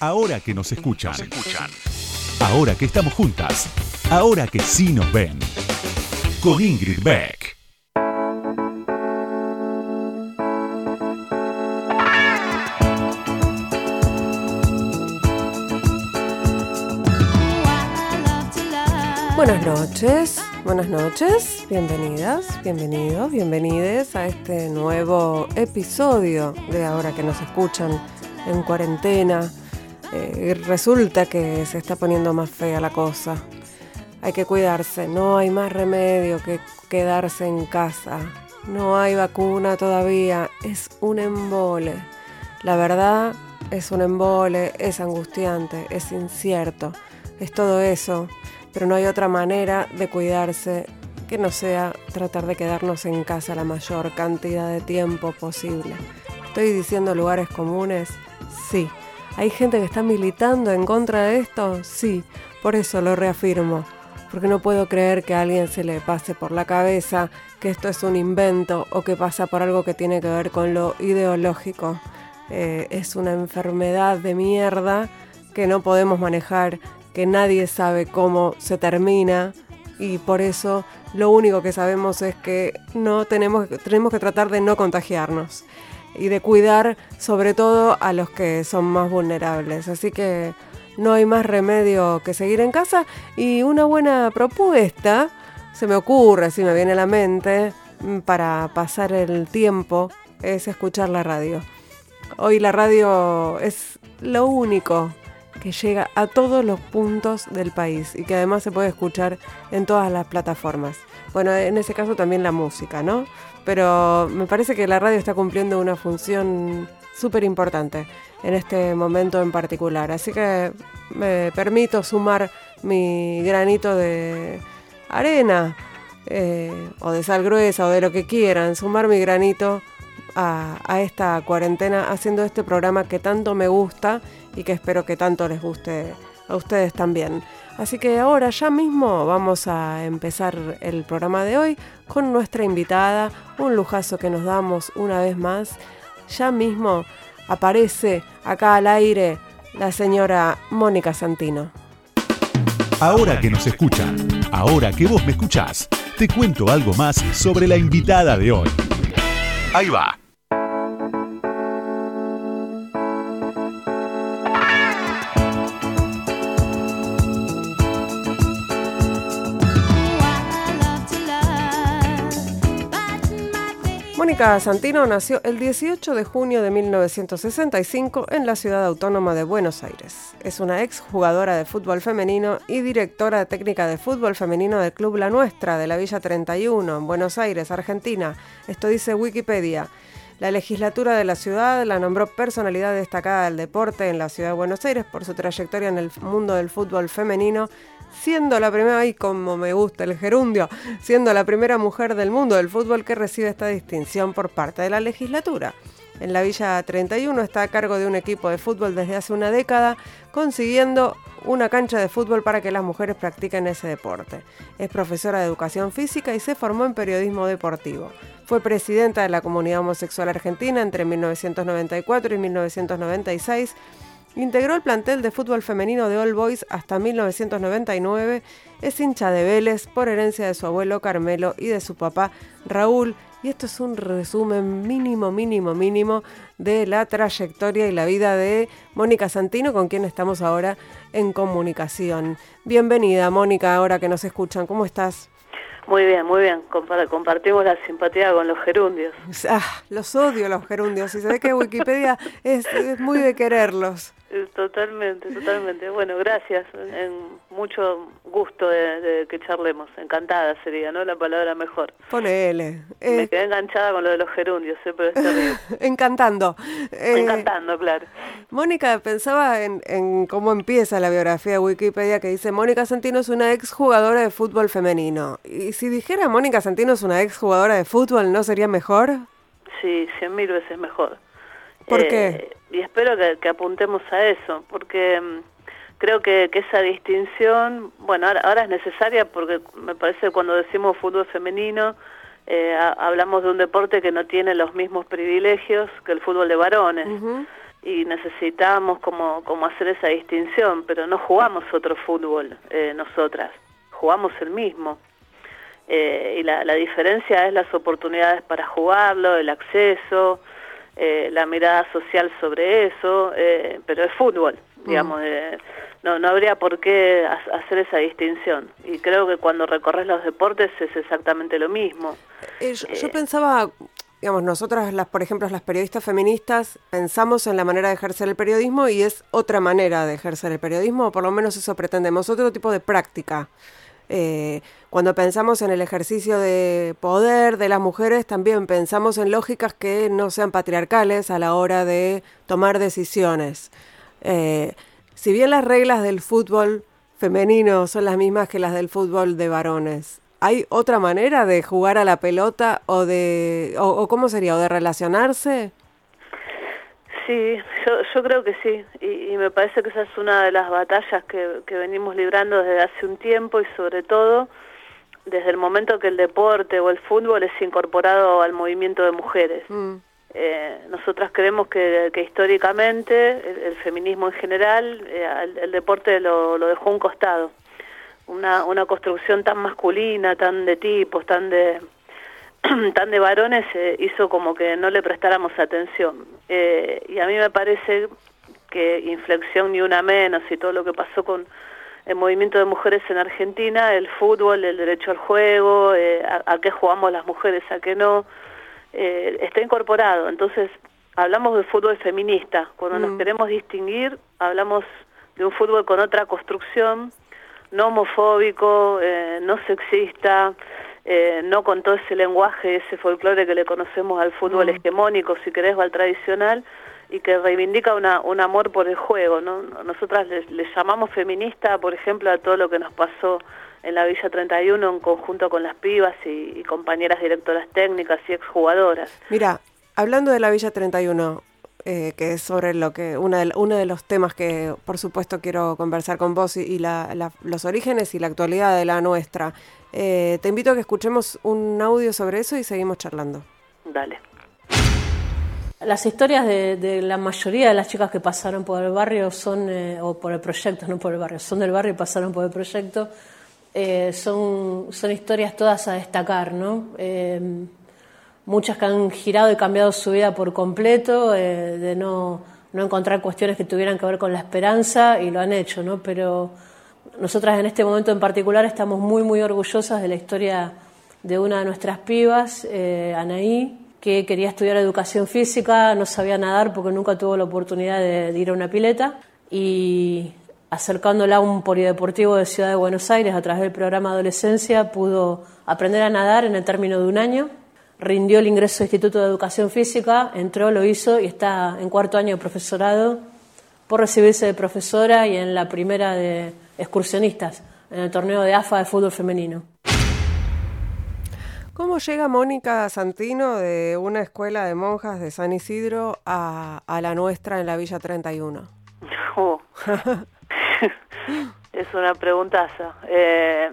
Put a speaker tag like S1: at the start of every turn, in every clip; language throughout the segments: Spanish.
S1: Ahora que nos escuchan. Ahora que estamos juntas. Ahora que sí nos ven. Con Ingrid Beck.
S2: Buenas noches, buenas noches, bienvenidas, bienvenidos, bienvenides a este nuevo episodio de Ahora que nos escuchan en cuarentena. Eh, resulta que se está poniendo más fea la cosa. Hay que cuidarse, no hay más remedio que quedarse en casa. No hay vacuna todavía, es un embole. La verdad es un embole, es angustiante, es incierto, es todo eso pero no hay otra manera de cuidarse que no sea tratar de quedarnos en casa la mayor cantidad de tiempo posible. ¿Estoy diciendo lugares comunes? Sí. ¿Hay gente que está militando en contra de esto? Sí. Por eso lo reafirmo. Porque no puedo creer que a alguien se le pase por la cabeza que esto es un invento o que pasa por algo que tiene que ver con lo ideológico. Eh, es una enfermedad de mierda que no podemos manejar que nadie sabe cómo se termina y por eso lo único que sabemos es que no tenemos, tenemos que tratar de no contagiarnos y de cuidar sobre todo a los que son más vulnerables. Así que no hay más remedio que seguir en casa y una buena propuesta se me ocurre, si me viene a la mente, mm, para pasar el tiempo es escuchar la radio. Hoy la radio es lo único que llega a todos los puntos del país y que además se puede escuchar en todas las plataformas. Bueno, en ese caso también la música, ¿no? Pero me parece que la radio está cumpliendo una función súper importante en este momento en particular. Así que me permito sumar mi granito de arena eh, o de sal gruesa o de lo que quieran, sumar mi granito a, a esta cuarentena haciendo este programa que tanto me gusta y que espero que tanto les guste a ustedes también. Así que ahora ya mismo vamos a empezar el programa de hoy con nuestra invitada, un lujazo que nos damos una vez más. Ya mismo aparece acá al aire la señora Mónica Santino.
S1: Ahora que nos escuchan, ahora que vos me escuchás, te cuento algo más sobre la invitada de hoy. Ahí va.
S2: Mónica Santino nació el 18 de junio de 1965 en la ciudad autónoma de Buenos Aires. Es una ex jugadora de fútbol femenino y directora técnica de fútbol femenino del Club La Nuestra de la Villa 31 en Buenos Aires, Argentina. Esto dice Wikipedia. La legislatura de la ciudad la nombró personalidad destacada del deporte en la ciudad de Buenos Aires por su trayectoria en el mundo del fútbol femenino siendo la primera, ay como me gusta el gerundio, siendo la primera mujer del mundo del fútbol que recibe esta distinción por parte de la legislatura. En la Villa 31 está a cargo de un equipo de fútbol desde hace una década, consiguiendo una cancha de fútbol para que las mujeres practiquen ese deporte. Es profesora de educación física y se formó en periodismo deportivo. Fue presidenta de la comunidad homosexual argentina entre 1994 y 1996 Integró el plantel de fútbol femenino de All Boys hasta 1999. Es hincha de Vélez por herencia de su abuelo Carmelo y de su papá Raúl. Y esto es un resumen mínimo, mínimo, mínimo de la trayectoria y la vida de Mónica Santino, con quien estamos ahora en comunicación. Bienvenida, Mónica, ahora que nos escuchan. ¿Cómo estás?
S3: Muy bien, muy bien. compartimos la simpatía con los gerundios.
S2: Ah, los odio los gerundios. Y se ve que Wikipedia es muy de quererlos.
S3: Totalmente, totalmente. Bueno, gracias. En mucho gusto de, que charlemos. Encantada sería, ¿no? La palabra mejor.
S2: Ponele.
S3: Me eh, quedé enganchada con lo de los gerundios, ¿eh? pero
S2: Encantando.
S3: Eh, Encantando, claro.
S2: Mónica, pensaba en, en, cómo empieza la biografía de Wikipedia que dice Mónica Santino es una ex jugadora de fútbol femenino. Y si dijera Mónica Santino es una ex jugadora de fútbol, ¿no sería mejor?
S3: Sí, cien mil veces mejor.
S2: ¿Por qué?
S3: Y espero que, apuntemos a eso, porque mm, creo que, esa distinción, bueno, ahora, es necesaria porque me parece que cuando decimos fútbol femenino, eh, hablamos de un deporte que no tiene los mismos privilegios que el fútbol de varones. y necesitamos como, como hacer esa distinción, pero no jugamos otro fútbol eh, nosotras, jugamos el mismo. Eh, y la, la, diferencia es las oportunidades para jugarlo, el acceso, eh, la mirada social sobre eso, pero es fútbol, mm. digamos, no, no habría por qué hacer esa distinción. Y creo que cuando recorres los deportes es exactamente lo mismo.
S2: yo pensaba, digamos, nosotras, las, por ejemplo, las periodistas feministas, pensamos en la manera de ejercer el periodismo y es otra manera de ejercer el periodismo, o por lo menos eso pretendemos, otro tipo de práctica. Eh, cuando pensamos en el ejercicio de poder de las mujeres, también pensamos en lógicas que no sean patriarcales a la hora de tomar decisiones. Eh, si bien las reglas del fútbol femenino son las mismas que las del fútbol de varones, ¿Hay otra manera de jugar a la pelota o de o, cómo sería o de relacionarse?
S3: Sí, yo, yo creo que sí, y, me parece que esa es una de las batallas que, que venimos librando desde hace un tiempo y sobre todo desde el momento que el deporte o el fútbol es incorporado al movimiento de mujeres. Mm. Eh, nosotras creemos que, que históricamente el, feminismo en general, eh, el, deporte lo, lo dejó a un costado una, una construcción tan masculina, tan de tipos, tan de tan de varones eh, hizo como que no le prestáramos atención. Eh, y a mí me parece que inflexión ni una menos y todo lo que pasó con el movimiento de mujeres en Argentina, el fútbol, el derecho al juego, eh, a, qué jugamos las mujeres, a qué no, está incorporado. Entonces, hablamos de fútbol feminista. Cuando nos mm. queremos distinguir, hablamos de un fútbol con otra construcción no homofóbico, eh, no sexista, eh, no con todo ese lenguaje, ese folclore que le conocemos al fútbol mm. hegemónico, si querés, o al tradicional, y que reivindica una, un amor por el juego. ¿no? Nosotras le, llamamos feminista, por ejemplo, a todo lo que nos pasó en la Villa 31 en conjunto con las pibas y, y compañeras directoras técnicas y exjugadoras.
S2: Mira, hablando de la Villa 31, eh, que es sobre lo que uno de, uno de los temas que por supuesto quiero conversar con vos y, los orígenes y la actualidad de la nuestra. Eh, te invito a que escuchemos un audio sobre eso y seguimos charlando.
S3: Dale.
S4: Las historias de, la mayoría de las chicas que pasaron por el barrio son, eh, o por el proyecto, no por el barrio, son del barrio y pasaron por el proyecto, son, son historias todas a destacar, ¿no? muchas que han girado y cambiado su vida por completo, eh, de no, no, encontrar cuestiones que tuvieran que ver con la esperanza y lo han hecho, ¿no? Pero nosotras en este momento en particular estamos muy, muy orgullosas de la historia de una de nuestras pibas, eh, Anaí, que quería estudiar educación física, no sabía nadar porque nunca tuvo la oportunidad de, de ir a una pileta y acercándola a un polideportivo de Ciudad de Buenos Aires a través del programa Adolescencia pudo aprender a nadar en el término de un año. Rindió el ingreso al Instituto de Educación Física, entró, lo hizo y está en cuarto año de profesorado por recibirse de profesora y en la primera de excursionistas en el torneo de AFA de fútbol femenino.
S2: ¿Cómo llega Mónica Santino de una escuela de monjas de San Isidro a, la nuestra en la Villa 31?
S3: es una preguntaza. Eh,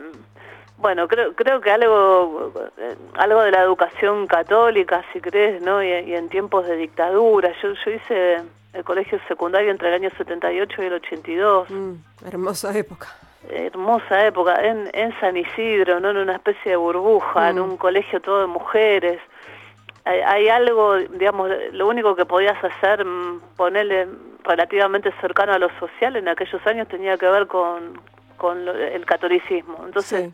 S3: bueno, creo, creo que algo, eh, algo de la educación católica, si crees, ¿no? Y, en tiempos de dictadura. Yo, yo hice el colegio secundario entre el año 78 y el 82.
S2: Mm, hermosa época.
S3: Hermosa época, en, en San Isidro, ¿no? En una especie de burbuja, en mm. un colegio todo de mujeres. Hay, hay, algo, digamos, lo único que podías hacer, mm, ponerle relativamente cercano a lo social en aquellos años tenía que ver con, con el catolicismo. Entonces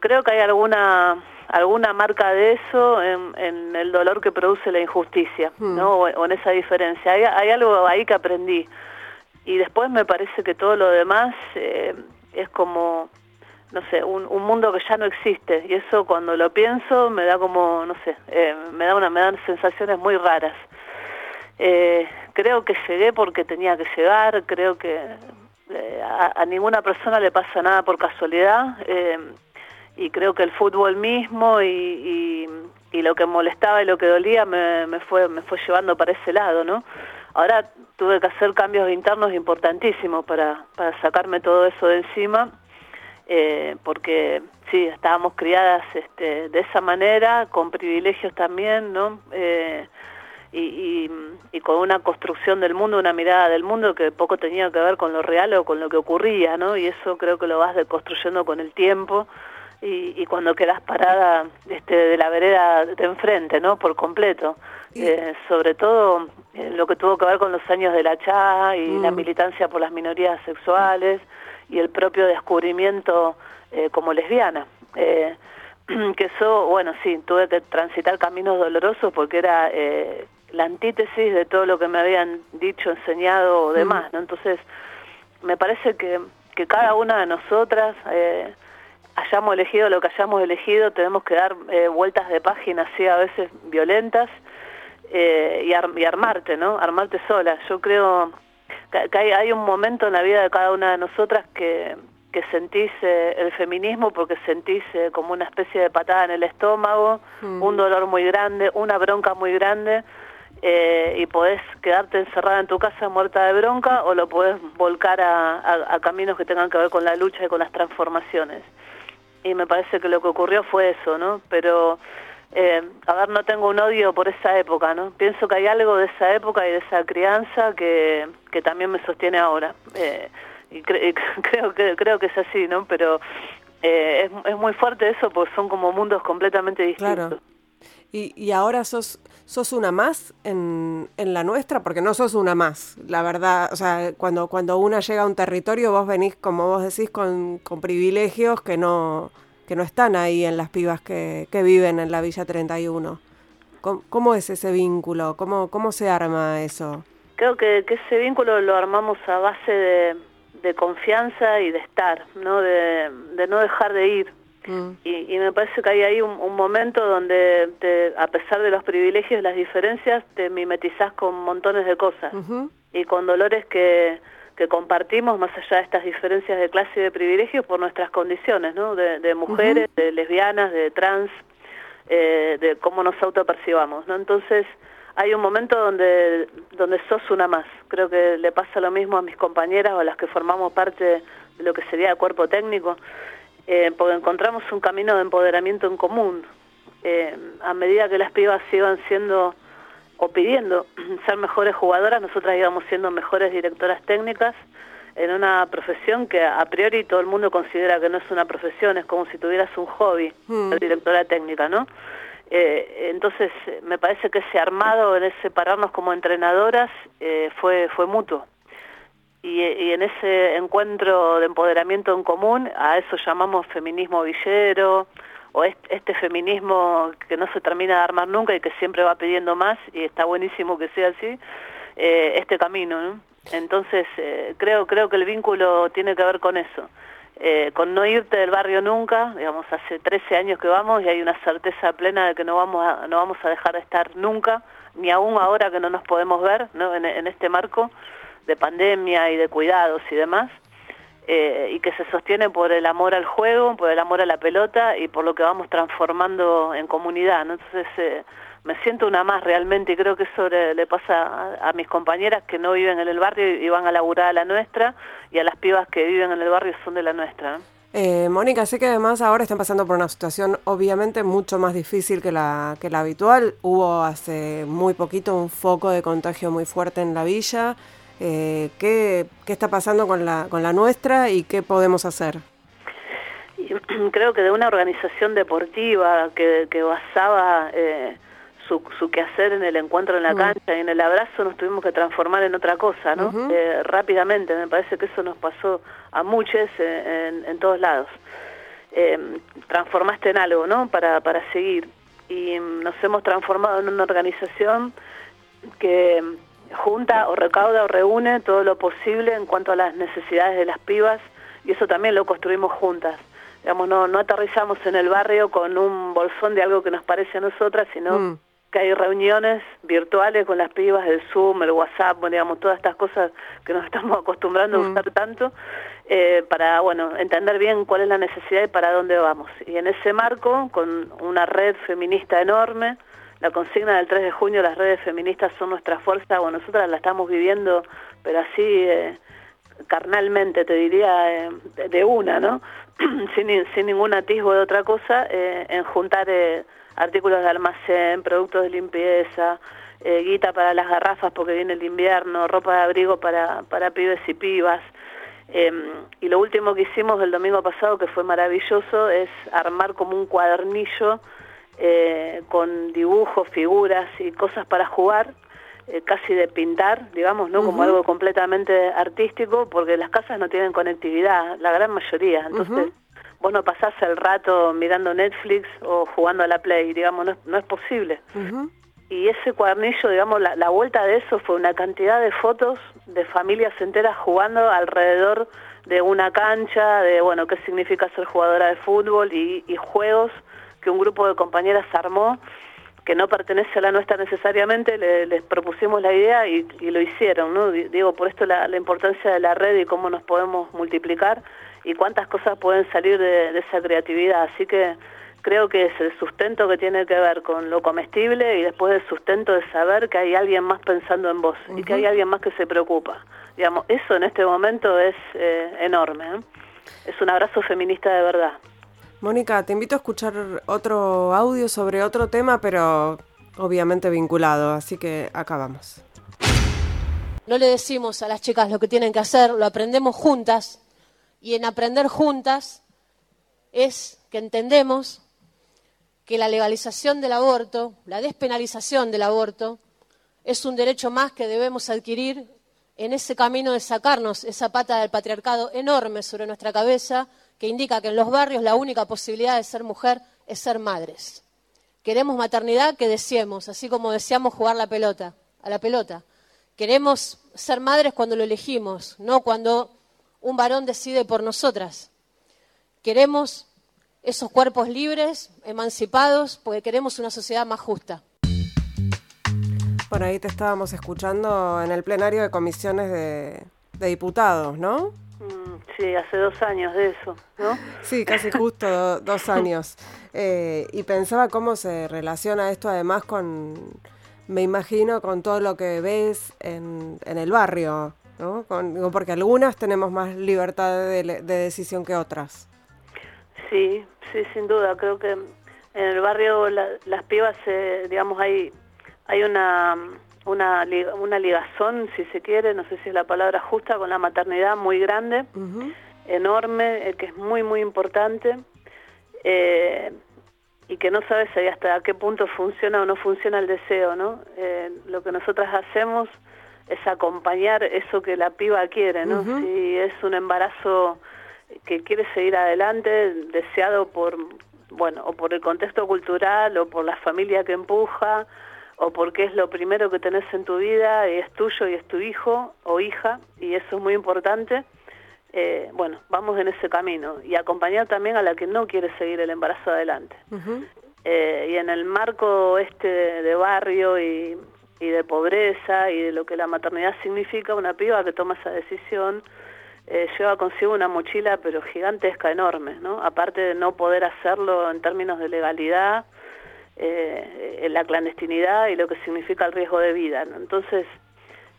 S3: creo que hay alguna alguna marca de eso en, el dolor que produce la injusticia, hmm. ¿no? O, en esa diferencia. Hay, hay, algo ahí que aprendí. Y después me parece que todo lo demás eh, es como, no sé, un, un, mundo que ya no existe. Y eso cuando lo pienso me da como, no sé, eh, me da una, me dan sensaciones muy raras. Eh, creo que llegué porque tenía que llegar, creo que a, a, ninguna persona le pasa nada por casualidad y creo que el fútbol mismo y, y, lo que molestaba y lo que dolía me, me, fue me fue llevando para ese lado no ahora tuve que hacer cambios internos importantísimos para, para sacarme todo eso de encima eh, porque sí estábamos criadas este, de esa manera con privilegios también no eh, y, y, con una construcción del mundo, una mirada del mundo que poco tenía que ver con lo real o con lo que ocurría, ¿no? Y eso creo que lo vas construyendo con el tiempo y, cuando quedas parada este, de la vereda de enfrente, ¿no? Por completo. Eh, sobre todo eh, lo que tuvo que ver con los años de la CHA y la mm. militancia por las minorías sexuales y el propio descubrimiento eh, como lesbiana. Eh, que eso, bueno, sí, tuve que transitar caminos dolorosos porque era eh, la antítesis de todo lo que me habían dicho, enseñado o demás, ¿no? Entonces, me parece que, que cada una de nosotras, eh, hayamos elegido lo que hayamos elegido, tenemos que dar eh, vueltas de página así a veces violentas eh, y, y, armarte, ¿no? Armarte sola. Yo creo que hay, hay un momento en la vida de cada una de nosotras que que sentís eh, el feminismo porque sentís eh, como una especie de patada en el estómago, mm. un dolor muy grande, una bronca muy grande, eh, y podés quedarte encerrada en tu casa muerta de bronca o lo podés volcar a, caminos que tengan que ver con la lucha y con las transformaciones. Y me parece que lo que ocurrió fue eso, ¿no? Pero, a ver, no tengo un odio por esa época, ¿no? Pienso que hay algo de esa época y de esa crianza que, que también me sostiene ahora y creo que creo que es así, ¿no? Pero eh, es, muy fuerte eso porque son como mundos completamente distintos.
S2: Y, y ahora sos, sos una más en, en la nuestra, porque no sos una más, la verdad. O sea, cuando, cuando una llega a un territorio, vos venís, como vos decís, con, con privilegios que no, que no están ahí en las pibas que, que viven en la Villa 31. ¿Cómo, ¿Cómo, es ese vínculo? ¿Cómo, ¿Cómo se arma eso?
S3: Creo que, que ese vínculo lo armamos a base de, de confianza y de estar, ¿no? De, no dejar de ir. Mm. Y, me parece que hay ahí un, momento donde, a pesar de los privilegios y las diferencias, te mimetizás con montones de cosas y con dolores que, que compartimos más allá de estas diferencias de clase y de privilegios por nuestras condiciones, ¿no? De, mujeres, de lesbianas, de trans, eh, de cómo nos autopercibamos, ¿no? Entonces, hay un momento donde, donde sos una más. Creo que le pasa lo mismo a mis compañeras o a las que formamos parte de lo que sería el cuerpo técnico, eh, porque encontramos un camino de empoderamiento en común. Eh, a medida que las pibas sigan siendo o pidiendo ser mejores jugadoras, nosotras íbamos siendo mejores directoras técnicas en una profesión que a priori todo el mundo considera que no es una profesión, es como si tuvieras un hobby, mm. ser directora técnica, ¿no? Eh, entonces, me parece que ese armado, en ese pararnos como entrenadoras, eh, fue, fue mutuo. Y, en ese encuentro de empoderamiento en común, a eso llamamos feminismo villero, o este, feminismo que no se termina de armar nunca y que siempre va pidiendo más, y está buenísimo que sea así, eh, este camino. Entonces, creo, creo que el vínculo tiene que ver con eso. Eh, con no irte del barrio nunca, digamos, hace 13 años que vamos y hay una certeza plena de que no vamos a, no vamos a dejar de estar nunca, ni aún ahora que no nos podemos ver ¿no? En, este marco de pandemia y de cuidados y demás, eh, y que se sostiene por el amor al juego, por el amor a la pelota y por lo que vamos transformando en comunidad. ¿no? Entonces, eh, me siento una más realmente y creo que eso le, pasa a, mis compañeras que no viven en el barrio y van a laburar a la nuestra y a las pibas que viven en el barrio son de la nuestra.
S2: Eh, Mónica, sé que además ahora están pasando por una situación obviamente mucho más difícil que la, que la habitual. Hubo hace muy poquito un foco de contagio muy fuerte en la villa. Eh, ¿qué, ¿Qué está pasando con la, con la nuestra y qué podemos hacer?
S3: Creo que de una organización deportiva que, que basaba eh, su, su quehacer en el encuentro en la mm. cancha y en el abrazo nos tuvimos que transformar en otra cosa, ¿no? Eh, rápidamente, me parece que eso nos pasó a muchos en, en, todos lados. Eh, transformaste en algo, ¿no? Para, para seguir. Y nos hemos transformado en una organización que junta o recauda o reúne todo lo posible en cuanto a las necesidades de las pibas y eso también lo construimos juntas digamos, no, no aterrizamos en el barrio con un bolsón de algo que nos parece a nosotras, sino mm que hay reuniones virtuales con las pibas, el Zoom, el WhatsApp, digamos, todas estas cosas que nos estamos acostumbrando a mm. usar tanto, eh, para, bueno, entender bien cuál es la necesidad y para dónde vamos. Y en ese marco, con una red feminista enorme, la consigna del 3 de junio, las redes feministas son nuestra fuerza, bueno, nosotras la estamos viviendo, pero así eh, carnalmente, te diría, eh, de una, ¿no? sin, sin ningún atisbo de otra cosa, en juntar artículos de almacén, productos de limpieza, eh, guita para las garrafas porque viene el invierno, ropa de abrigo para, para pibes y pibas. Em, y lo último que hicimos el domingo pasado, que fue maravilloso, es armar como un cuadernillo eh, con dibujos, figuras y cosas para jugar, eh, casi de pintar, digamos, ¿no? Como algo completamente artístico, porque las casas no tienen conectividad, la gran mayoría. Entonces, vos no pasás el rato mirando Netflix o jugando a la Play, digamos, no es, posible. Y ese cuadernillo, digamos, la, la vuelta de eso fue una cantidad de fotos de familias enteras jugando alrededor de una cancha, de, bueno, qué significa ser jugadora de fútbol y, y juegos que un grupo de compañeras armó que no pertenece a la nuestra necesariamente, les propusimos la idea y, lo hicieron, ¿no? Digo, por esto la, importancia de la red y cómo nos podemos multiplicar y cuántas cosas pueden salir de, esa creatividad. Así que creo que es el sustento que tiene que ver con lo comestible y después el sustento de saber que hay alguien más pensando en vos y que hay alguien más que se preocupa. Digamos, eso en este momento es eh, enorme. ¿eh? Es un abrazo feminista de verdad.
S2: Mónica, te invito a escuchar otro audio sobre otro tema, pero obviamente vinculado, así que acá vamos.
S4: No le decimos a las chicas lo que tienen que hacer, lo aprendemos juntas y en aprender juntas es que entendemos que la legalización del aborto, la despenalización del aborto, es un derecho más que debemos adquirir en ese camino de sacarnos esa pata del patriarcado enorme sobre nuestra cabeza que indica que en los barrios la única posibilidad de ser mujer es ser madres. Queremos maternidad que deseemos, así como deseamos jugar la pelota, a la pelota. Queremos ser madres cuando lo elegimos, no cuando un varón decide por nosotras. Queremos esos cuerpos libres, emancipados, porque queremos una sociedad más justa.
S2: Por ahí te estábamos escuchando en el plenario de comisiones de, de diputados, ¿no?
S3: Sí, hace dos años de eso, ¿no?
S2: Sí, casi justo dos años. Eh, y pensaba cómo se relaciona esto además con, me imagino, con todo lo que ves en, en el barrio, ¿no? porque algunas tenemos más libertad de, decisión que otras.
S3: Sí, sí, sin duda. Creo que en el barrio las pibas, eh, digamos, hay, hay una una, una ligazón, si se quiere, no sé si es la palabra justa, con la maternidad muy grande, enorme, eh, que es muy, muy importante, eh, y que no sabes hasta qué punto funciona o no funciona el deseo, ¿no? Eh, lo que nosotras hacemos es acompañar eso que la piba quiere, ¿no? Si es un embarazo que quiere seguir adelante, deseado por, bueno, o por el contexto cultural o por la familia que empuja, o porque es lo primero que tenés en tu vida y es tuyo y es tu hijo o hija, y eso es muy importante, eh, bueno, vamos en ese camino y acompañar también a la que no quiere seguir el embarazo adelante. Eh, y en el marco este de barrio y, y, de pobreza y de lo que la maternidad significa, una piba que toma esa decisión eh, lleva consigo una mochila pero gigantesca, enorme, ¿no? Aparte de no poder hacerlo en términos de legalidad, eh, la clandestinidad y lo que significa el riesgo de vida. Entonces,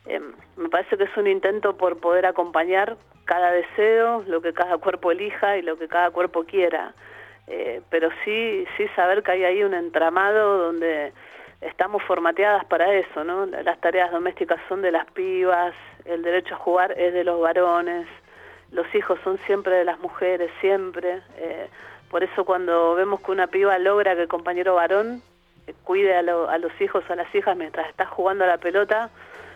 S3: em, me parece que es un intento por poder acompañar cada deseo, lo que cada cuerpo elija y lo que cada cuerpo quiera. Eh, pero sí, sí saber que hay ahí un entramado donde estamos formateadas para eso, ¿no? Las tareas domésticas son de las pibas, el derecho a jugar es de los varones, los hijos son siempre de las mujeres, siempre. Eh, por eso cuando vemos que una piba logra que el compañero varón cuide a, los hijos o a las hijas mientras está jugando a la pelota,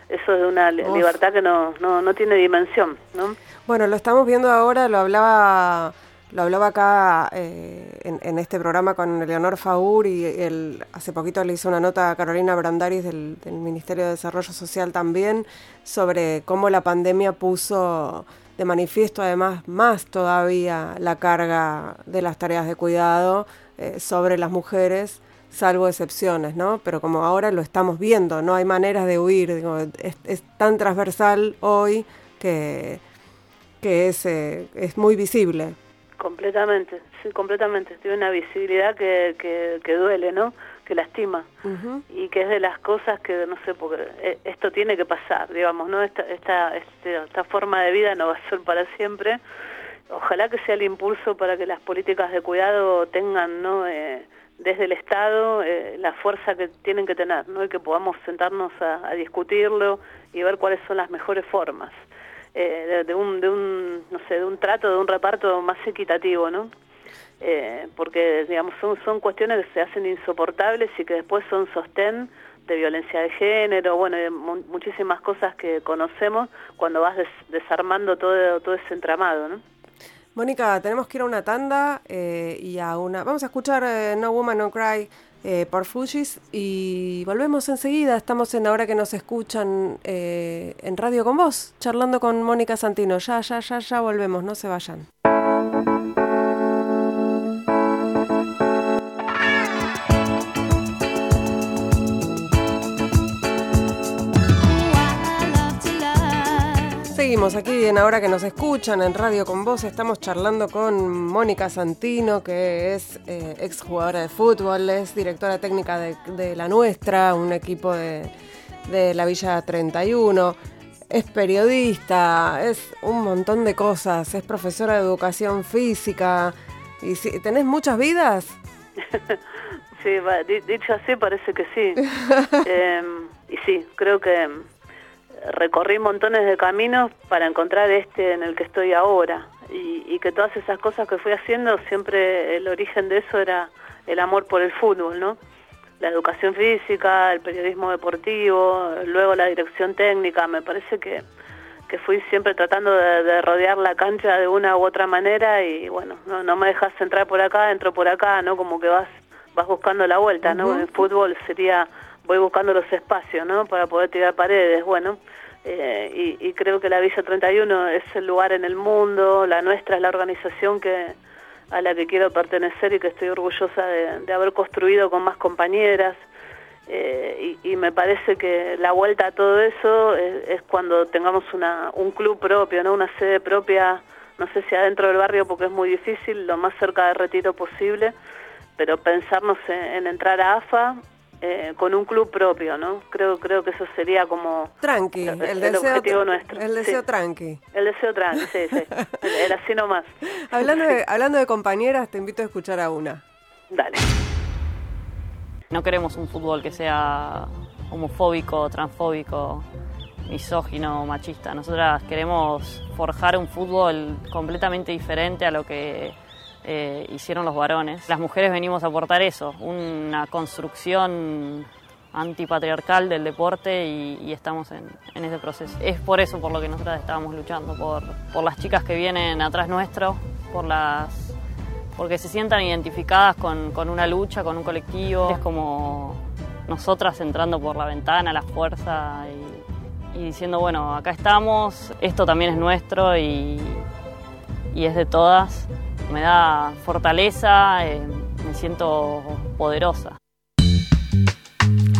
S3: eso es una libertad que no, no, no tiene dimensión. ¿no?
S2: Bueno, lo estamos viendo ahora, lo hablaba lo hablaba acá eh, en, este programa con Eleonor Faur y el, hace poquito le hizo una nota a Carolina Brandaris del, del, Ministerio de Desarrollo Social también sobre cómo la pandemia puso de manifiesto además más todavía la carga de las tareas de cuidado eh, sobre las mujeres, salvo excepciones, ¿no? Pero como ahora lo estamos viendo, no hay maneras de huir, es, tan transversal hoy que, que es, eh, es muy visible.
S3: Completamente, sí, completamente. Tiene una visibilidad que, que, que duele, ¿no? Que lastima. Y que es de las cosas que no sé porque eh, esto tiene que pasar digamos no esta, esta este, esta forma de vida no va a ser para siempre. Ojalá que sea el impulso para que las políticas de cuidado tengan no eh, desde el Estado eh, la fuerza que tienen que tener, ¿no? Y que podamos sentarnos a, discutirlo y ver cuáles son las mejores formas eh, de, un, de un, no sé, de un trato, de un reparto más equitativo, ¿no? Eh, porque, digamos, son, son cuestiones que se hacen insoportables y que después son sostén de violencia de género, bueno, muchísimas cosas que conocemos cuando vas desarmando todo, todo ese entramado, ¿no?
S2: Mónica, tenemos que ir a una tanda eh, y a una... Vamos a escuchar eh, No Woman No Cry eh, por Fujis y volvemos enseguida. Estamos en Ahora que nos escuchan en Radio con vos, charlando con Mónica Santino. Ya, ya, ya, ya volvemos, no se vayan. Seguimos aquí en Ahora que nos escuchan en Radio con Vos. Estamos charlando con Mónica Santino, que es eh, exjugadora de fútbol, es directora técnica de, La Nuestra, un equipo de, la Villa 31. Es periodista, es un montón de cosas, es profesora de educación física. ¿Y si, tenés muchas vidas?
S3: sí, dicho así parece que sí. Em, y sí, creo que recorrí montones de caminos para encontrar este en el que estoy ahora y, que todas esas cosas que fui haciendo siempre el origen de eso era el amor por el fútbol, ¿no? La educación física, el periodismo deportivo, luego la dirección técnica, me parece que, que fui siempre tratando de, rodear la cancha de una u otra manera y bueno, no, no me dejas entrar por acá, entro por acá, ¿no? Como que vas vas buscando la vuelta, ¿no? El fútbol sería voy buscando los espacios, ¿no? Para poder tirar paredes, bueno. Eh, y, creo que la Villa 31 es el lugar en el mundo, la nuestra es la organización que a la que quiero pertenecer y que estoy orgullosa de, haber construido con más compañeras. Eh, y, me parece que la vuelta a todo eso es, cuando tengamos una, un club propio, ¿no? una sede propia, no sé si adentro del barrio porque es muy difícil, lo más cerca de retiro posible, pero pensarnos en entrar a AFA eh, con un club propio, ¿no? Creo creo que eso sería como
S2: tranqui, el, deseo, objetivo nuestro. El deseo tranqui.
S3: El deseo tranqui, sí, sí. el, así nomás.
S2: hablando de hablando de compañeras, te invito a escuchar a una.
S3: Dale.
S5: No queremos un fútbol que sea homofóbico, transfóbico, misógino, machista. Nosotras queremos forjar un fútbol completamente diferente a lo que eh, hicieron los varones. Las mujeres venimos a aportar eso, una construcción antipatriarcal del deporte y, estamos en, ese proceso. Es por eso por lo que nosotras estábamos luchando, por, las chicas que vienen atrás nuestro, por las porque se sientan identificadas con, una lucha, con un colectivo. Es como nosotras entrando por la ventana, la fuerza y, y diciendo, bueno, acá estamos, esto también es nuestro y, y es de todas me da fortaleza, eh, me siento poderosa.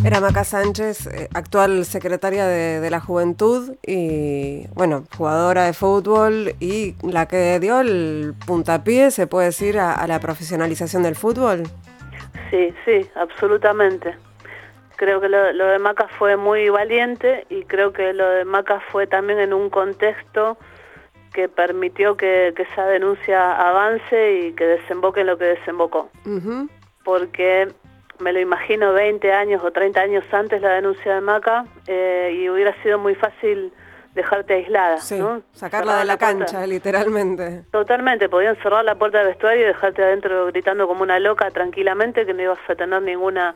S2: Era Maca Sánchez, eh, actual secretaria de, la Juventud y, bueno, jugadora de fútbol y la que dio el puntapié, se puede decir, a, la profesionalización del fútbol.
S3: Sí, sí, absolutamente. Creo que lo, lo de Maca fue muy valiente y creo que lo de Maca fue también en un contexto que permitió que, esa denuncia avance y que desemboque en lo que desembocó. Porque me lo imagino 20 años o 30 años antes la denuncia de Maca eh, y hubiera sido muy fácil dejarte aislada,
S2: Sacarla de la, cancha, literalmente.
S3: Totalmente, podían cerrar la puerta del vestuario y dejarte adentro gritando como una loca tranquilamente que no ibas a tener ninguna...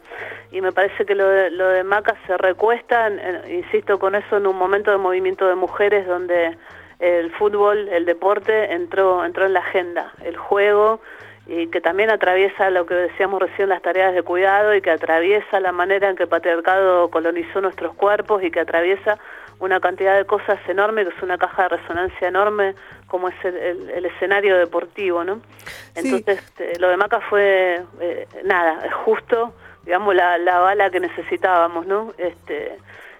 S3: Y me parece que lo de, lo de Maca se recuesta, insisto con eso, en un momento de movimiento de mujeres donde el fútbol, el deporte entró, entró en la agenda, el juego, y que también atraviesa lo que decíamos recién, las tareas de cuidado, y que atraviesa la manera en que el patriarcado colonizó nuestros cuerpos, y que atraviesa una cantidad de cosas enorme, que es una caja de resonancia enorme, como es el, escenario deportivo, ¿no? Entonces, este, lo de Maca fue, eh, nada, justo, digamos, la, la bala que necesitábamos, ¿no? Este,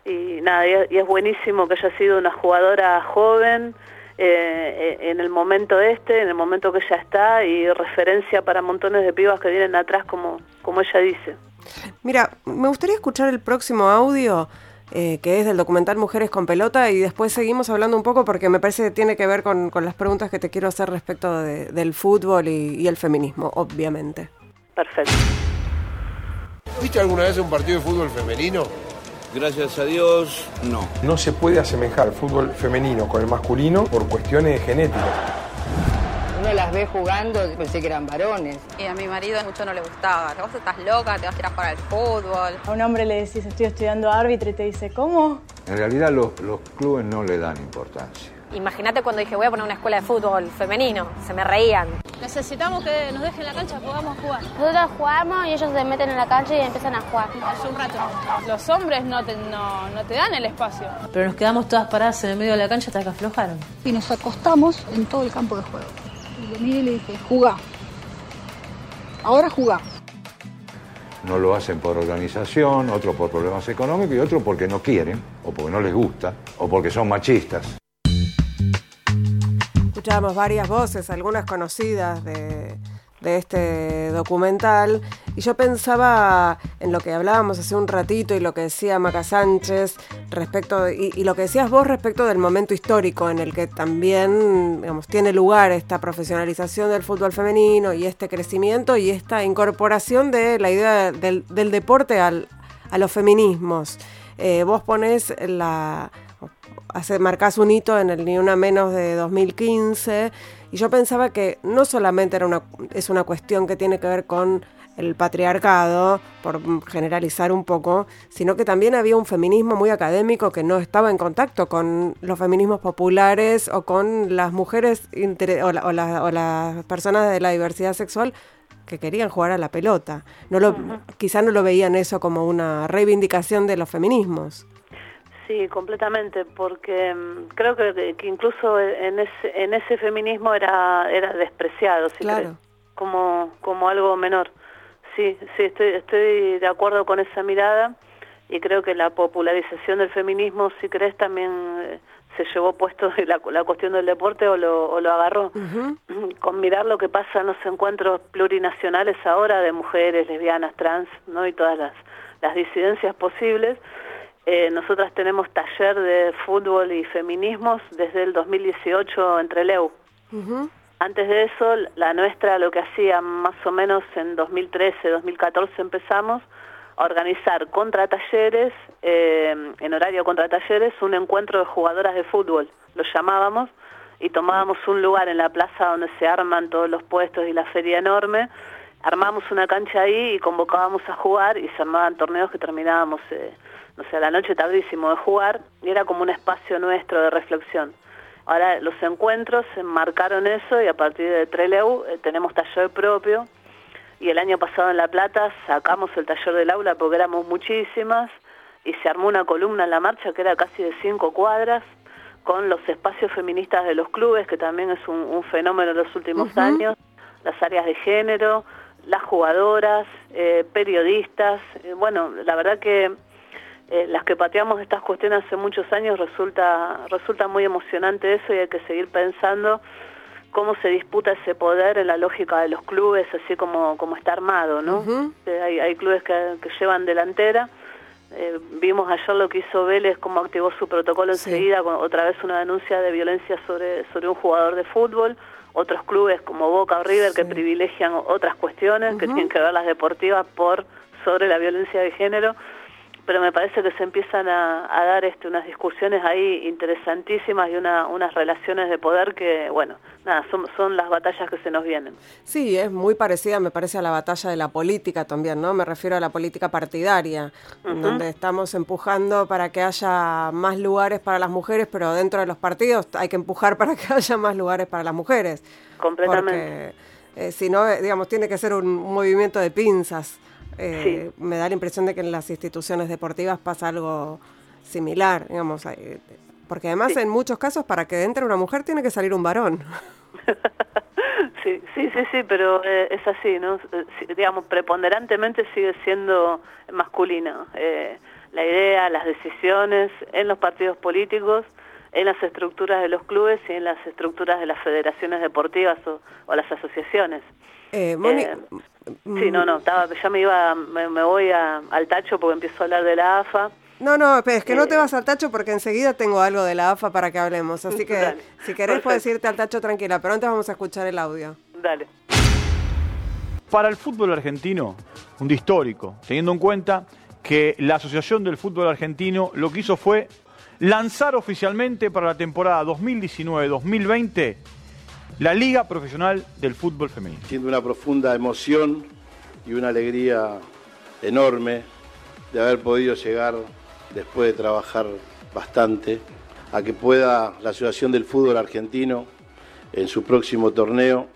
S3: y nada, y es buenísimo que haya sido una jugadora joven eh, en el momento este, en el momento que ella está y referencia para montones de pibas que vienen atrás como, como ella dice.
S2: Mira, me gustaría escuchar el próximo audio. Eh, que es del documental Mujeres con Pelota, y después seguimos hablando un poco porque me parece que tiene que ver con, las preguntas que te quiero hacer respecto del fútbol y el feminismo, obviamente.
S3: Perfecto.
S6: ¿Viste alguna vez un partido de fútbol femenino?
S7: Gracias a Dios, no.
S8: No se puede asemejar el fútbol femenino con el masculino por cuestiones genéticas.
S9: Uno las ve jugando, pensé que eran varones.
S10: Y a mi marido mucho no le gustaba. Vos estás loca, te vas a ir a jugar al fútbol.
S11: A un hombre le decís, estoy estudiando árbitro y te dice, ¿cómo?
S7: En realidad los, los clubes no le dan importancia.
S12: Imagínate cuando dije voy a poner una escuela de fútbol femenino, se me reían.
S13: Necesitamos que nos dejen la cancha, podamos jugar.
S14: Nosotros jugamos y ellos se meten en la cancha y empiezan a jugar.
S13: Hace un rato. Los hombres no te, no, no te dan el espacio.
S4: Pero nos quedamos todas paradas en el medio de la cancha hasta que aflojaron.
S15: Y nos acostamos en todo el campo de juego. Y le miré y le dije, jugá. Ahora jugá.
S7: No lo hacen por organización, otro por problemas económicos y otro porque no quieren, o porque no les gusta, o porque son machistas.
S2: Escuchábamos varias voces, algunas conocidas de, de este documental, y yo pensaba en lo que hablábamos hace un ratito y lo que decía Maca Sánchez respecto, y, lo que decías vos respecto del momento histórico en el que también digamos, tiene lugar esta profesionalización del fútbol femenino y este crecimiento y esta incorporación de la idea del, del deporte al, a los feminismos. Eh, vos ponés la hace, marcás un hito en el Ni Una Menos de 2015 y yo pensaba que no solamente era una, es una cuestión que tiene que ver con el patriarcado, por generalizar un poco, sino que también había un feminismo muy académico que no estaba en contacto con los feminismos populares o con las mujeres o, la, o, la, o las personas de la diversidad sexual que querían jugar a la pelota. No lo, uh -huh. Quizá no lo veían eso como una reivindicación de los feminismos.
S3: Sí, completamente, porque um, creo que, que, incluso en ese, en ese feminismo era, era despreciado, si
S2: claro.
S3: crees, como, como algo menor. Sí, sí, estoy, estoy de acuerdo con esa mirada y creo que la popularización del feminismo, si crees, también eh, se llevó puesto la, la, cuestión del deporte o lo, o lo agarró.
S2: Uh -huh.
S3: Con mirar lo que pasa en los encuentros plurinacionales ahora de mujeres, lesbianas, trans, ¿no? y todas las, las disidencias posibles, eh, nosotras tenemos taller de fútbol y feminismos desde el 2018 entre Leu.
S2: Uh -huh.
S3: Antes de eso, la nuestra lo que hacía más o menos en 2013, 2014 empezamos a organizar contra talleres, eh, en horario contra talleres, un encuentro de jugadoras de fútbol, lo llamábamos, y tomábamos un lugar en la plaza donde se arman todos los puestos y la feria enorme, armamos una cancha ahí y convocábamos a jugar y se armaban torneos que terminábamos, eh, no sé, a la noche tardísimo de jugar, y era como un espacio nuestro de reflexión. Ahora los encuentros enmarcaron eso y a partir de Treleu eh, tenemos taller propio y el año pasado en La Plata sacamos el taller del aula porque éramos muchísimas y se armó una columna en la marcha que era casi de cinco cuadras con los espacios feministas de los clubes, que también es un, un fenómeno de los últimos uh -huh. años, las áreas de género, las jugadoras, eh, periodistas, eh, bueno, la verdad que eh, las que pateamos estas cuestiones hace muchos años resulta resulta muy emocionante eso y hay que seguir pensando cómo se disputa ese poder en la lógica de los clubes, así como, como está armado, ¿no?
S2: Uh -huh.
S3: eh, hay, hay, clubes que, que, llevan delantera. Eh, vimos ayer lo que hizo Vélez, cómo activó su protocolo sí. enseguida, con otra vez una denuncia de violencia sobre, sobre un jugador de fútbol. Otros clubes como Boca o River sí. que privilegian otras cuestiones uh -huh. que tienen que ver las deportivas por sobre la violencia de género pero me parece que se empiezan a, a dar este, unas discusiones ahí interesantísimas y una, unas relaciones de poder que, bueno, nada, son, son las batallas que se nos vienen.
S2: Sí, es muy parecida, me parece, a la batalla de la política también, ¿no? Me refiero a la política partidaria, uh -huh. donde estamos empujando para que haya más lugares para las mujeres, pero dentro de los partidos hay que empujar para que haya más lugares para las mujeres.
S3: Completamente.
S2: Porque, eh, si no, digamos, tiene que ser un movimiento de pinzas. Eh, sí. Me da la impresión de que en las instituciones deportivas pasa algo similar, digamos, porque además sí. en muchos casos para que entre una mujer tiene que salir un varón.
S3: sí, sí, sí, sí, pero eh, es así, ¿no? digamos, preponderantemente sigue siendo masculina. Eh, la idea, las decisiones en los partidos políticos, en las estructuras de los clubes y en las estructuras de las federaciones deportivas o, o las asociaciones.
S2: Eh, Moni, eh,
S3: sí, no, no, estaba, ya me iba, me, me voy a, al tacho porque empiezo a hablar de la AFA.
S2: No, no, es que eh, no te vas al tacho porque enseguida tengo algo de la AFA para que hablemos. Así que
S3: dale,
S2: si querés perfecto. puedes irte al tacho tranquila, pero antes vamos a escuchar el audio.
S3: Dale.
S16: para el fútbol argentino, un día histórico, teniendo en cuenta que la Asociación del Fútbol Argentino lo que hizo fue lanzar oficialmente para la temporada 2019-2020 la Liga Profesional del Fútbol Femenino.
S17: Siento una profunda emoción y una alegría enorme de haber podido llegar, después de trabajar bastante, a que pueda la Asociación del Fútbol Argentino en su próximo torneo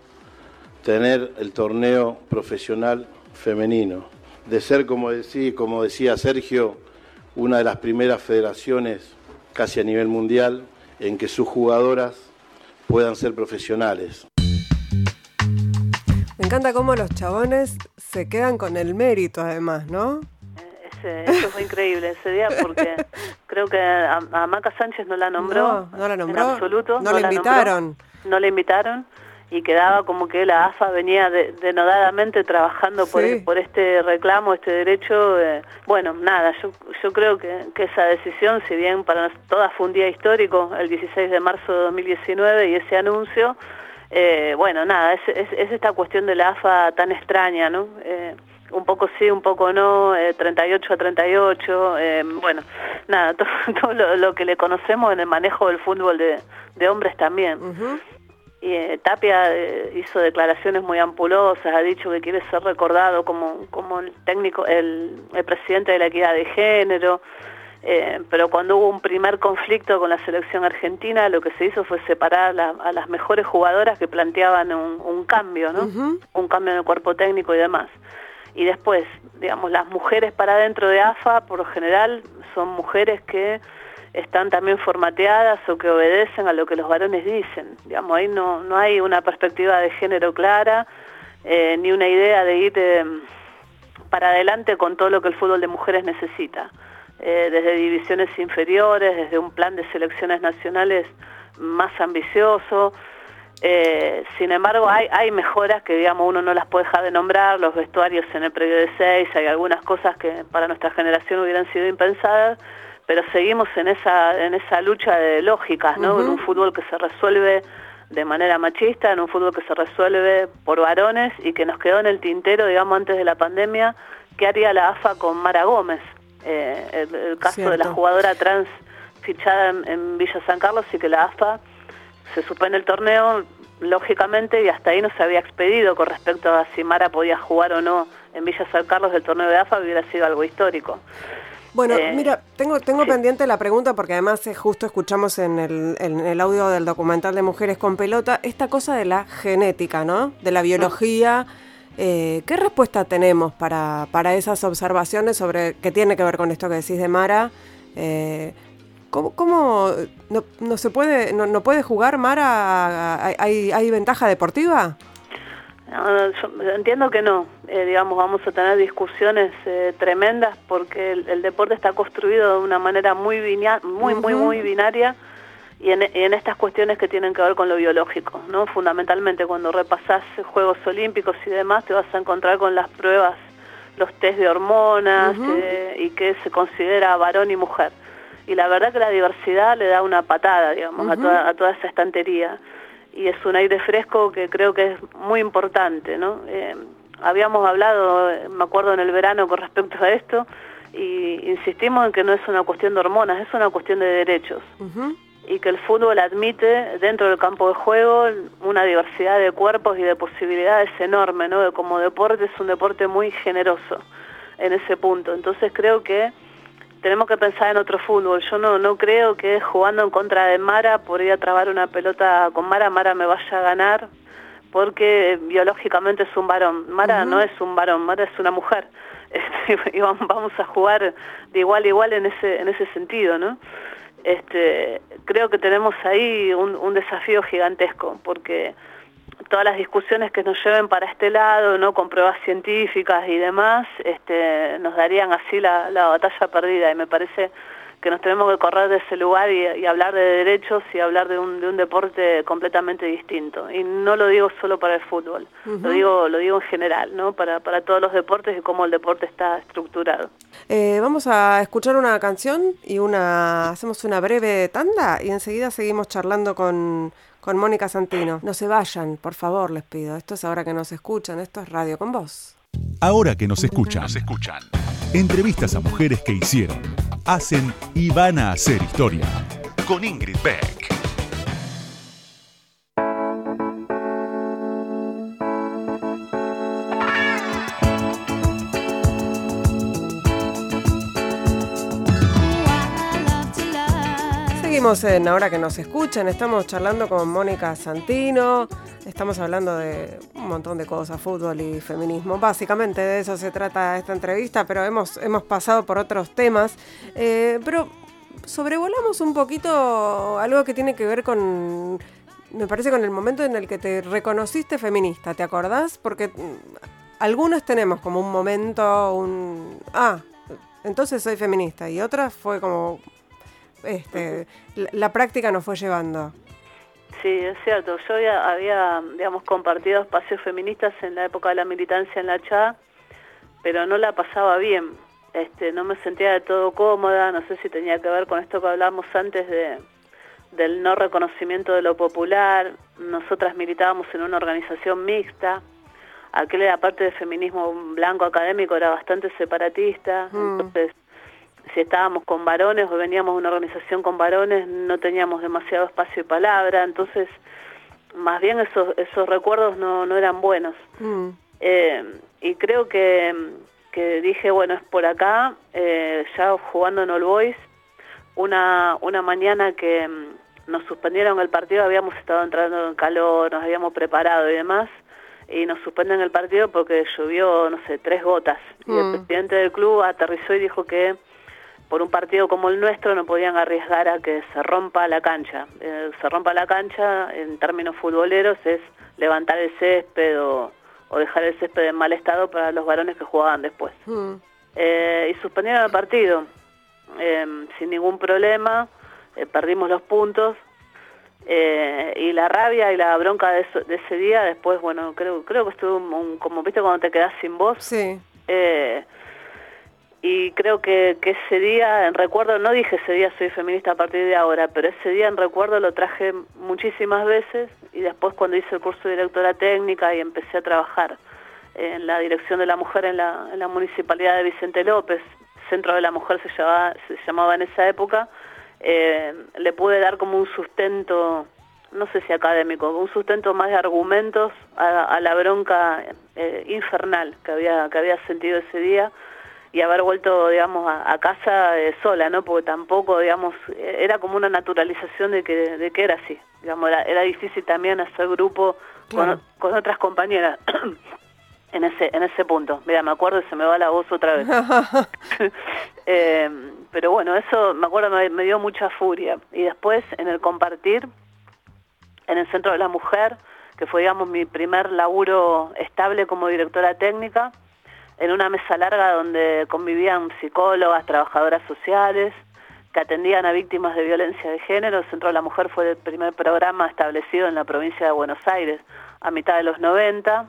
S17: tener el torneo profesional femenino. De ser, como decía, como decía Sergio, una de las primeras federaciones casi a nivel mundial en que sus jugadoras puedan ser profesionales.
S2: Me encanta cómo los chabones se quedan con el mérito además, ¿no?
S3: eso fue increíble ese día porque creo que a, Maca Sánchez no la nombró.
S2: No, no la nombró.
S3: En absoluto.
S2: No, la invitaron.
S3: no la invitaron y quedaba como que la AFA venía denodadamente trabajando por, por este reclamo, este derecho. Eh, bueno, nada, yo, yo creo que, que, esa decisión, si bien para todas fue un día histórico, el 16 de marzo de 2019 y ese anuncio, eh, bueno, nada, es, es, esta cuestión de la AFA tan extraña, ¿no? Eh, un poco sí, un poco no, 38 a 38, bueno, nada, todo, lo, que le conocemos en el manejo del fútbol de, de hombres también. Y eh, Tapia eh, hizo declaraciones muy ampulosas, ha dicho que quiere ser recordado como, como el técnico, el, presidente de la equidad de género, eh, pero cuando hubo un primer conflicto con la selección argentina, lo que se hizo fue separar a las mejores jugadoras que planteaban un, cambio, ¿no? Un cambio en el cuerpo técnico y demás. Y después, digamos, las mujeres para dentro de AFA, por lo general, son mujeres que están también formateadas o que obedecen a lo que los varones dicen. Digamos, ahí no, no hay una perspectiva de género clara, eh, ni una idea de ir eh, para adelante con todo lo que el fútbol de mujeres necesita. Eh, desde divisiones inferiores, desde un plan de selecciones nacionales más ambicioso. sin embargo, hay, hay mejoras que, digamos, uno no las puede dejar de nombrar, los vestuarios en el periodo de seis, hay algunas cosas que para nuestra generación hubieran sido impensadas, pero seguimos en esa, en esa lucha de lógicas, ¿no? En un fútbol que se resuelve de manera machista, en un fútbol que se resuelve por varones y que nos quedó en el tintero, digamos, antes de la pandemia, ¿qué haría la AFA con Mara Gómez? Eh, el, caso de la jugadora trans fichada en, Villa San Carlos y que la AFA se suspende el torneo, lógicamente, y hasta ahí no se había expedido con respecto a si Mara podía jugar o no en Villa San Carlos el torneo de AFA, hubiera sido algo histórico.
S2: Bueno, eh, mira, tengo, tengo pendiente la pregunta porque además eh, justo escuchamos en el, en el audio del documental de Mujeres con Pelota esta cosa de la genética, ¿no? De la biología. Eh, ¿Qué respuesta tenemos para, para esas observaciones sobre qué tiene que ver con esto que decís de Mara? ¿Cómo, cómo no, no, se puede no, no puede jugar Mara? ¿Hay, hay ventaja deportiva?
S3: Entiendo que no, eh, digamos, vamos a tener discusiones eh, tremendas porque el, deporte está construido de una manera muy, muy, muy, muy binaria y en, en, estas cuestiones que tienen que ver con lo biológico, ¿no? Fundamentalmente cuando repasas Juegos Olímpicos y demás te vas a encontrar con las pruebas, los test de hormonas eh, y que se considera varón y mujer. Y la verdad que la diversidad le da una patada, digamos, a, toda, a toda esa estantería y es un aire fresco que creo que es muy importante, ¿no? Eh, habíamos hablado, me acuerdo en el verano con respecto a esto, y insistimos en que no es una cuestión de hormonas, es una cuestión de derechos. Y que el fútbol admite dentro del campo de juego una diversidad de cuerpos y de posibilidades enorme, ¿no? Como deporte es un deporte muy generoso en ese punto. Entonces creo que tenemos que pensar en otro fútbol. Yo no, no creo que jugando en contra de Mara podría trabar una pelota con Mara, Mara me vaya a ganar, porque biológicamente es un varón. Mara no es un varón, Mara es una mujer. Este, y vamos a jugar de igual a igual en ese, en ese sentido, ¿no? Este, creo que tenemos ahí un, un desafío gigantesco, porque todas las discusiones que nos lleven para este lado, ¿no? con pruebas científicas y demás, este, nos darían así la, batalla perdida y me parece que nos tenemos que correr de ese lugar y, hablar de derechos y hablar de un, de un, deporte completamente distinto. Y no lo digo solo para el fútbol, lo, digo, lo digo en general, ¿no? para, para todos los deportes y cómo el deporte está estructurado.
S2: Eh, vamos a escuchar una canción y una hacemos una breve tanda y enseguida seguimos charlando con, con Mónica Santino. No se vayan, por favor, les pido. Esto es ahora que nos escuchan, esto es Radio con Vos.
S1: Ahora que nos escuchan, nos escuchan. Entrevistas a mujeres que hicieron, hacen y van a hacer historia. Con Ingrid Beck.
S2: Ahora que nos escuchan, estamos charlando con Mónica Santino, estamos hablando de un montón de cosas, fútbol y feminismo. Básicamente de eso se trata esta entrevista, pero hemos, hemos pasado por otros temas. Eh, pero sobrevolamos un poquito algo que tiene que ver con, me parece, con el momento en el que te reconociste feminista, ¿te acordás? Porque mm, algunos tenemos como un momento, un... Ah, entonces soy feminista, y otras fue como este, la, práctica nos fue llevando.
S3: Sí, es cierto. Yo había, digamos, compartido espacios feministas en la época de la militancia en la CHA, pero no la pasaba bien. Este, no me sentía de todo cómoda, no sé si tenía que ver con esto que hablábamos antes de, del no reconocimiento de lo popular. Nosotras militábamos en una organización mixta. Aquella parte de feminismo blanco académico era bastante separatista, mm. entonces si estábamos con varones o veníamos de una organización con varones, no teníamos demasiado espacio y palabra, entonces más bien esos, esos recuerdos no, no eran buenos. Mm. Eh, y creo que, que, dije, bueno, es por acá, eh, ya jugando en All Boys, una, una mañana que mm, nos suspendieron el partido, habíamos estado entrando en calor, nos habíamos preparado y demás, y nos suspenden el partido porque llovió, no sé, tres gotas. Y el mm. presidente del club aterrizó y dijo que por un partido como el nuestro no podían arriesgar a que se rompa la cancha. Eh, se rompa la cancha en términos futboleros es levantar el césped o, dejar el césped en mal estado para los varones que jugaban después. Mm. Eh, y suspendieron el partido em, sin ningún problema, eh, perdimos los puntos y la rabia y la bronca de, ese día después, bueno, creo creo que estuvo como viste cuando te quedas sin voz.
S2: Sí
S3: y creo que, que, ese día en recuerdo, no dije ese día soy feminista a partir de ahora, pero ese día en recuerdo lo traje muchísimas veces y después cuando hice el curso de directora técnica y empecé a trabajar en la dirección de la mujer en la, en la municipalidad de Vicente López, Centro de la Mujer se llamaba, se llamaba en esa época, eh, le pude dar como un sustento, no sé si académico, un sustento más de argumentos a, la bronca eh, infernal que había, que había sentido ese día y haber vuelto, digamos, a, casa eh, sola, ¿no? Porque tampoco, digamos, era como una naturalización de que, de que era así. Digamos, era, difícil también hacer grupo con, con, otras compañeras en ese en ese punto. Mira, me acuerdo y se me va la voz otra vez. eh, pero bueno, eso me acuerdo me, me dio mucha furia. Y después en el compartir, en el Centro de la Mujer, que fue, digamos, mi primer laburo estable como directora técnica, en una mesa larga donde convivían psicólogas, trabajadoras sociales, que atendían a víctimas de violencia de género. El Centro de la Mujer fue el primer programa establecido en la provincia de Buenos Aires a mitad de los 90,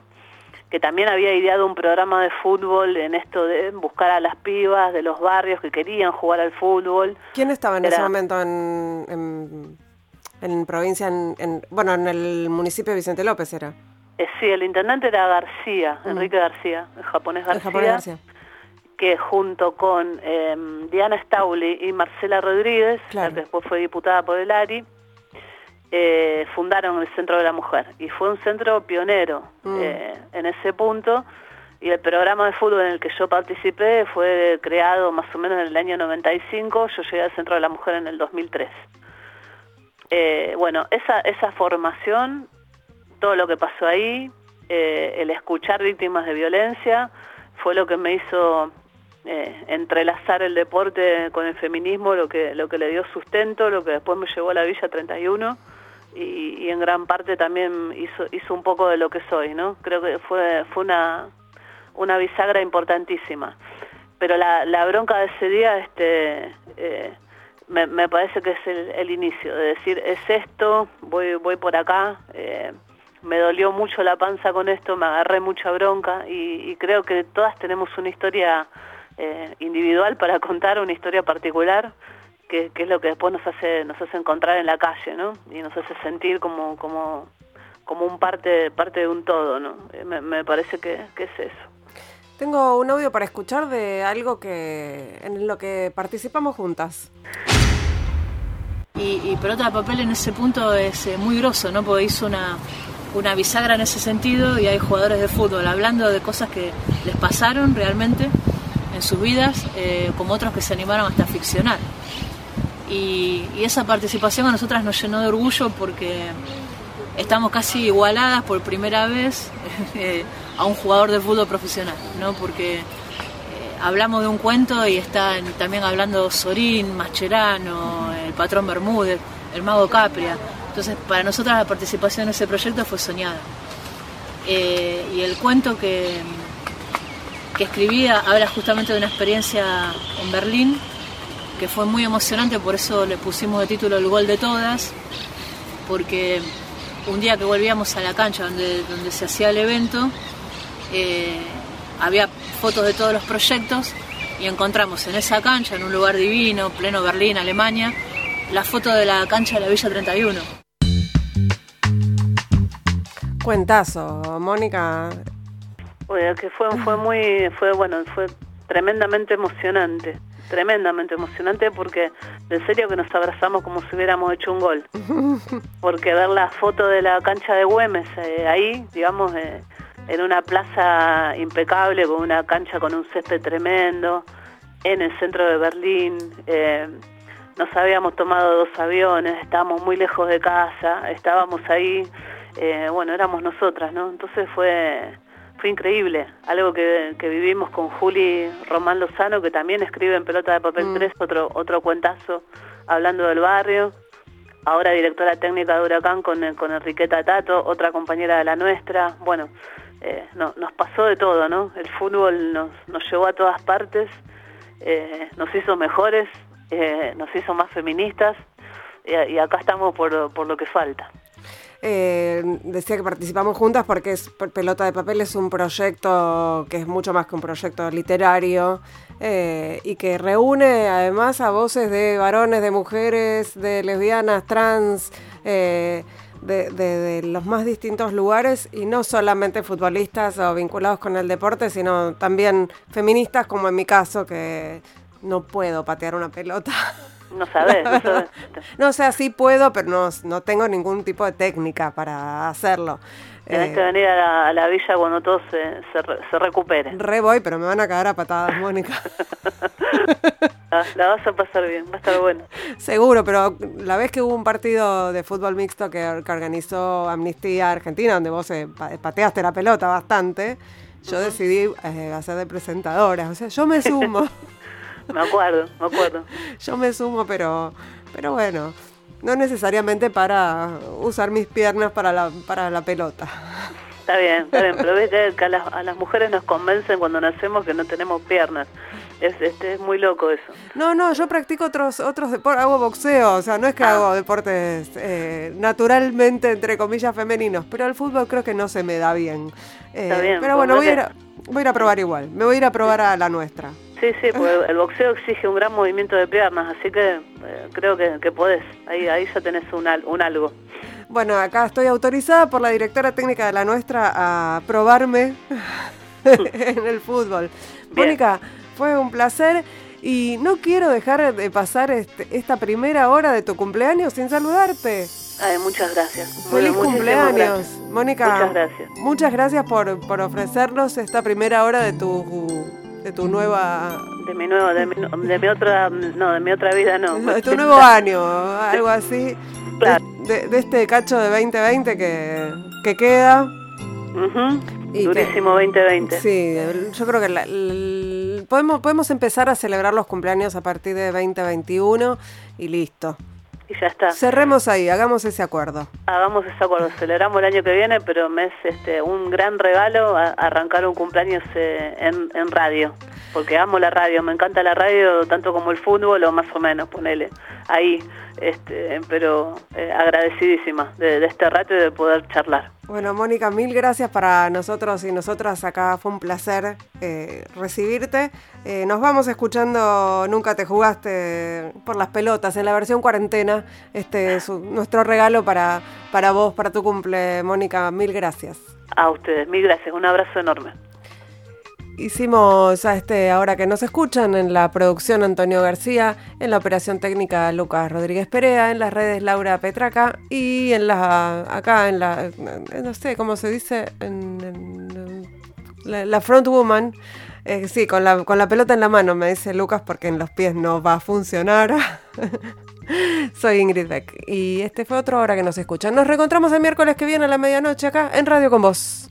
S3: que también había ideado un programa de fútbol en esto de buscar a las pibas de los barrios que querían jugar al fútbol.
S2: ¿Quién estaba en ese momento en, en, provincia, en, bueno, en el municipio de Vicente López era?
S3: Eh, sí, el intendente era García, mm. Enrique García, el japonés García, que junto con em, Diana Stauli y Marcela Rodríguez, que después fue diputada por el ARI, eh, fundaron el Centro de la Mujer. Y fue un centro pionero mm. eh, en ese punto. Y el programa de fútbol en el que yo participé fue creado más o menos en el año 95. Yo llegué al Centro de la Mujer en el 2003. bueno, esa, esa formación todo lo que pasó ahí, eh, el escuchar víctimas de violencia, fue lo que me hizo eh, entrelazar el deporte con el feminismo, lo que, lo que le dio sustento, lo que después me llevó a la Villa 31 y, y en gran parte también hizo, hizo un poco de lo que soy, ¿no? Creo que fue, fue una, una bisagra importantísima. Pero la, bronca de ese día este, eh, me, me parece que es el, el, inicio, de decir, es esto, voy, voy por acá, eh, me dolió mucho la panza con esto, me agarré mucha bronca y, y creo que todas tenemos una historia eh, individual para contar, una historia particular, que, que, es lo que después nos hace, nos hace encontrar en la calle, ¿no? Y nos hace sentir como, como, como un parte, parte de un todo, ¿no? Eh, me, me parece que, que es eso.
S2: Tengo un audio para escuchar de algo que en lo que participamos juntas.
S18: Y, y pelota de papel en ese punto es eh, muy grosso, ¿no? Porque hizo una, una bisagra en ese sentido y hay jugadores de fútbol hablando de cosas que les pasaron realmente en sus vidas, eh, como otros que se animaron hasta a ficcionar. Y, y, esa participación a nosotras nos llenó de orgullo porque estamos casi igualadas por primera vez eh, a un jugador de fútbol profesional, ¿no? Porque eh, hablamos de un cuento y están también hablando Sorín, Mascherano, el patrón Bermúdez, el mago Capria. Entonces, para nosotras la participación en ese proyecto fue soñada. Eh, y el cuento que, que escribía habla justamente de una experiencia en Berlín que fue muy emocionante, por eso le pusimos de título El gol de todas, porque un día que volvíamos a la cancha donde, donde se hacía el evento, eh, había fotos de todos los proyectos y encontramos en esa cancha, en un lugar divino, pleno Berlín, Alemania, la foto de la cancha de la Villa 31.
S2: Cuentazo, Mónica.
S3: Bueno, que fue, fue muy, fue bueno, fue tremendamente emocionante, tremendamente emocionante porque en serio que nos abrazamos como si hubiéramos hecho un gol. Porque ver la foto de la cancha de Güemes eh, ahí, digamos, eh, en una plaza impecable, con una cancha con un césped tremendo, en el centro de Berlín, eh, nos habíamos tomado dos aviones, estábamos muy lejos de casa, estábamos ahí, eh, bueno, éramos nosotras, ¿no? Entonces fue, fue increíble, algo que, que, vivimos con Juli Román Lozano, que también escribe en Pelota de Papel mm. 3, otro, otro cuentazo hablando del barrio, ahora directora técnica de Huracán con, con Enriqueta Tato, otra compañera de la nuestra, bueno, eh, no, nos pasó de todo, ¿no? El fútbol nos, nos llevó a todas partes, eh, nos hizo mejores, nos hizo más feministas y, y acá estamos por, por, lo que falta.
S2: Eh, decía que participamos juntas porque es, Pelota de Papel es un proyecto que es mucho más que un proyecto literario eh, y que reúne además a voces de varones, de mujeres, de lesbianas, trans, eh, de, de, de, los más distintos lugares y no solamente futbolistas o vinculados con el deporte, sino también feministas, como en mi caso, que no puedo patear una pelota.
S3: No sabes. No, sabes.
S2: no o sea, sí puedo, pero no, no tengo ningún tipo de técnica para hacerlo.
S3: Tienes eh, que venir a la, a la, villa cuando todo se, se, se, recupere.
S2: Re voy, pero me van a cagar a patadas, Mónica.
S3: la, la, vas a pasar bien, va a estar bueno.
S2: Seguro, pero la vez que hubo un partido de fútbol mixto que, que organizó Amnistía Argentina, donde vos eh, pateaste la pelota bastante, yo uh -huh. decidí eh, hacer de presentadora. O sea, yo me sumo.
S3: me acuerdo, me acuerdo.
S2: Yo me sumo, pero, pero bueno, no necesariamente para usar mis piernas para la, para la pelota.
S3: Está bien, está bien, pero ves que a las, a las mujeres nos convencen cuando nacemos que no tenemos piernas. Es, este, es muy loco eso.
S2: No, no, yo practico otros otros deportes, hago boxeo, o sea, no es que ah. hago deportes eh, naturalmente, entre comillas, femeninos, pero el fútbol creo que no se me da bien. Eh,
S3: Está bien
S2: pero bueno, voy a, ir a, voy a ir a probar igual, me voy a ir a probar a la nuestra.
S3: Sí, sí, porque el boxeo exige un gran movimiento de piernas, así que eh, creo que, que podés, ahí, ahí ya tenés un, un algo.
S2: Bueno, acá estoy autorizada por la directora técnica de la nuestra a probarme en el fútbol. Mónica, fue un placer y no quiero dejar de pasar este, esta primera hora de tu cumpleaños sin saludarte.
S3: Ay, muchas gracias.
S2: Feliz bueno, cumpleaños, gracias. Mónica.
S3: Muchas gracias.
S2: Muchas gracias por, por ofrecernos esta primera hora de tu de tu nueva
S3: de mi nueva de mi, de mi otra no de mi otra vida no.
S2: De tu nuevo año algo así. Claro. de, de, este cacho de 2020 que, que queda.
S3: Uh -huh. y durísimo que, 2020
S2: sí yo creo que la, la, podemos podemos empezar a celebrar los cumpleaños a partir de 2021 y listo
S3: y ya está.
S2: Cerremos ahí, hagamos ese acuerdo.
S3: Hagamos ese acuerdo, celebramos el año que viene, pero me es este, un gran regalo arrancar un cumpleaños eh, en, en radio, porque amo la radio, me encanta la radio tanto como el fútbol o más o menos, ponele ahí, este, pero eh, agradecidísima de, este rato y de poder charlar.
S2: Bueno, Mónica, mil gracias para nosotros y nosotras acá. Fue un placer eh, recibirte. Eh, nos vamos escuchando Nunca te jugaste por las pelotas en la versión cuarentena. Este es nuestro regalo para, para vos, para tu cumple, Mónica. Mil gracias.
S3: A ustedes, mil gracias. Un abrazo enorme.
S2: Hicimos a este ahora que nos escuchan en la producción Antonio García, en la operación técnica Lucas Rodríguez Perea, en las redes Laura Petraca y en la acá en la no sé cómo se dice en, la, front woman eh, sí, con la, con la pelota en la mano, me dice Lucas, porque en los pies no va a funcionar. Soy Ingrid Beck y este fue otro hora que nos escuchan. Nos reencontramos el miércoles que viene a la medianoche acá en Radio con Vos.